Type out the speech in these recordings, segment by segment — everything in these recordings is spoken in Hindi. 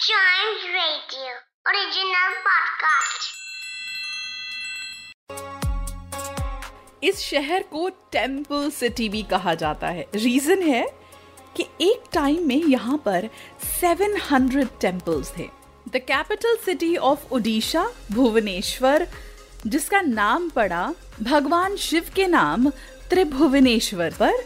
Chimes Radio. इस शहर को टेंपल सिटी भी कहा जाता है रीजन है कि एक टाइम में यहाँ पर 700 टेम्पल्स थे the capital city of Odisha Bhubaneswar, जिसका नाम पड़ा भगवान शिव के नाम त्रिभुवनेश्वर पर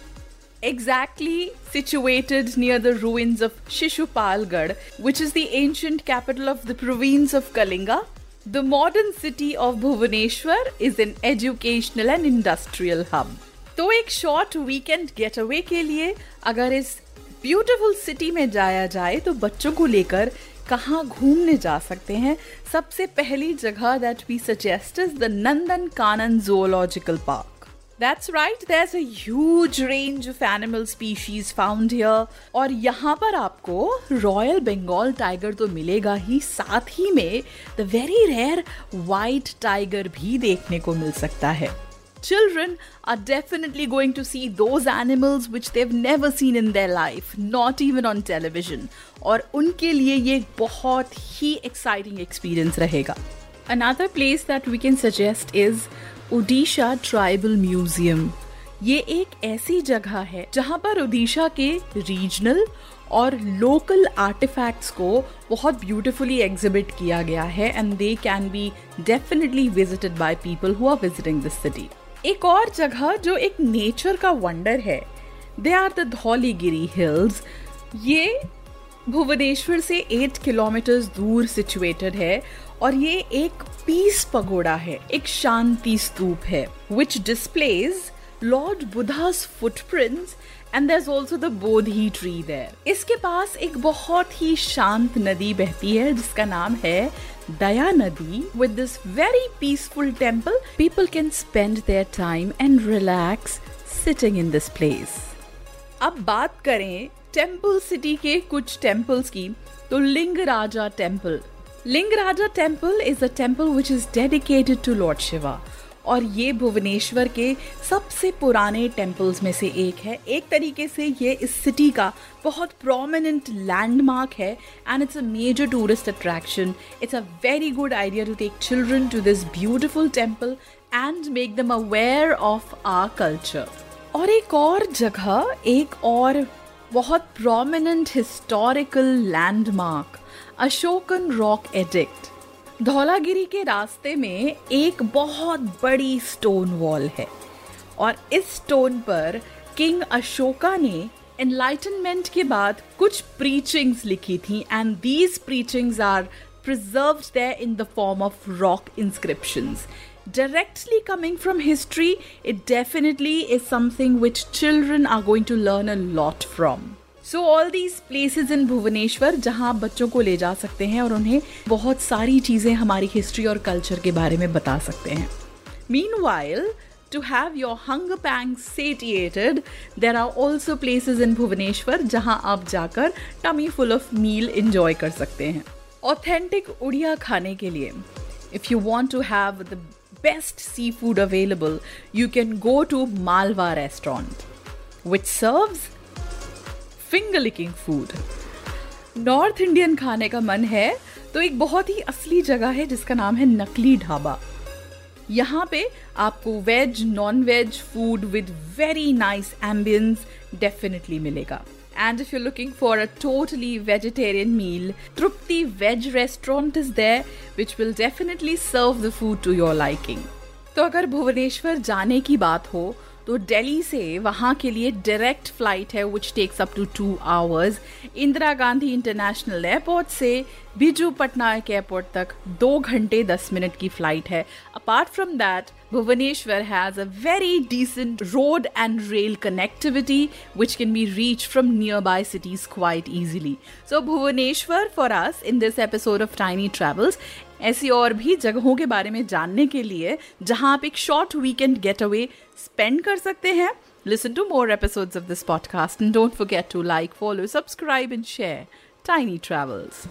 exactly situated near the ruins of Shishupalgarh, which is the ancient capital of the province of Kalinga. The modern city of Bhubaneswar is an educational and industrial hub. तो एक शॉर्ट वीकेंड गेट अवे के लिए अगर इस ब्यूटीफुल सिटी में जाया जाए तो बच्चों को लेकर कहाँ घूमने जा सकते हैं सबसे पहली जगह that we suggest is the Nandan Kanan zoological park That's right, there's a huge range of animal species found here. और यहाँ पर आपको रॉयल बंगाल टाइगर तो मिलेगा ही साथ ही में the very rare white tiger भी देखने को मिल सकता है children are definitely going to see those animals which they've never seen in their life, not even on television. और उनके लिए ये एक बहुत ही exciting experience रहेगा. Another place that we can suggest is Odisha tribal museum. ये एक ऐसी जगह है जहाँ पर ओडिशा के रीजनल और लोकल आर्टिफैक्ट्स को बहुत ब्यूटिफुली एग्जिबिट किया गया है and they can be definitely visited by people who are visiting this city एक और जगह जो एक नेचर का वंडर है they are the Dhauligiri hills ये भुवनेश्वर से एट किलोमीटर दूर सिचुएटेड है और ये एक पीस पगोड़ा है, एक शांति स्तूप है which displays lord Buddha's footprints and there also the Bodhi tree there इसके पास एक बहुत ही शांत नदी बहती है, जिसका नाम है दया नदी. With this very peaceful temple people can spend their time and relax sitting in this place अब बात करें टेंपल सिटी के कुछ टेम्पल्स की तो Lingaraj temple Lingaraj temple is a temple which is dedicated to lord Shiva और ये भुवनेश्वर के सबसे पुराने टेम्पल्स में से एक है। एक तरीके से ये इस सिटी का बहुत प्रोमिनेंट लैंडमार्क है and it's a major tourist attraction it's a very good idea to take children to this beautiful temple and make them aware of our culture और एक और जगह, एक और बहुत prominent historical landmark Ashokan rock edict Dhauligiri के रास्ते में एक बहुत बड़ी स्टोन वॉल है और इस स्टोन पर किंग अशोका ने एनलाइटनमेंट के बाद कुछ प्रीचिंग्स लिखी थी and these preachings are preserved there in the form of rock inscriptions. Directly coming from history, it definitely is something which children are going to learn a lot from. So all these places in Bhubaneswar जहाँ आप बच्चों को ले जा सकते हैं और उन्हें बहुत सारी चीज़ें हमारी हिस्ट्री और कल्चर के बारे में बता सकते हैं meanwhile to have your hunger pangs satiated, there are also places in Bhubaneswar जहाँ आप जाकर tummy full of meal enjoy कर सकते हैं ऑथेंटिक उड़िया खाने के लिए if you want to have the seafood available you can go to Malwa restaurant which serves finger licking food north Indian खाने का मन है तो एक बहुत ही असली जगह है जिसका नाम है नकली ढाबा। यहाँ पे आपको veg non veg food with very nice ambience definitely मिलेगा। and if you looking for a totally vegetarian meal Tripti veg restaurant is there which will definitely serve the food to your liking तो अगर भुवनेश्वर जाने की बात हो तो दिल्ली से वहाँ के लिए डायरेक्ट फ़्लाइट है which takes up to two hours Indira Gandhi international airport से बिजू पटनायक एयरपोर्ट तक दो घंटे दस मिनट की फ़्लाइट है. Apart from that Bhubaneswar has a very decent road and rail connectivity which can be reach from nearby cities quite easily so Bhubaneswar for us in this episode of tiny travels ऐसी और भी जगहों के बारे में जानने के लिए जहाँ आप एक short weekend getaway spend कर सकते हैं। Listen to more episodes of this podcast and don't forget to like follow subscribe and share tiny travels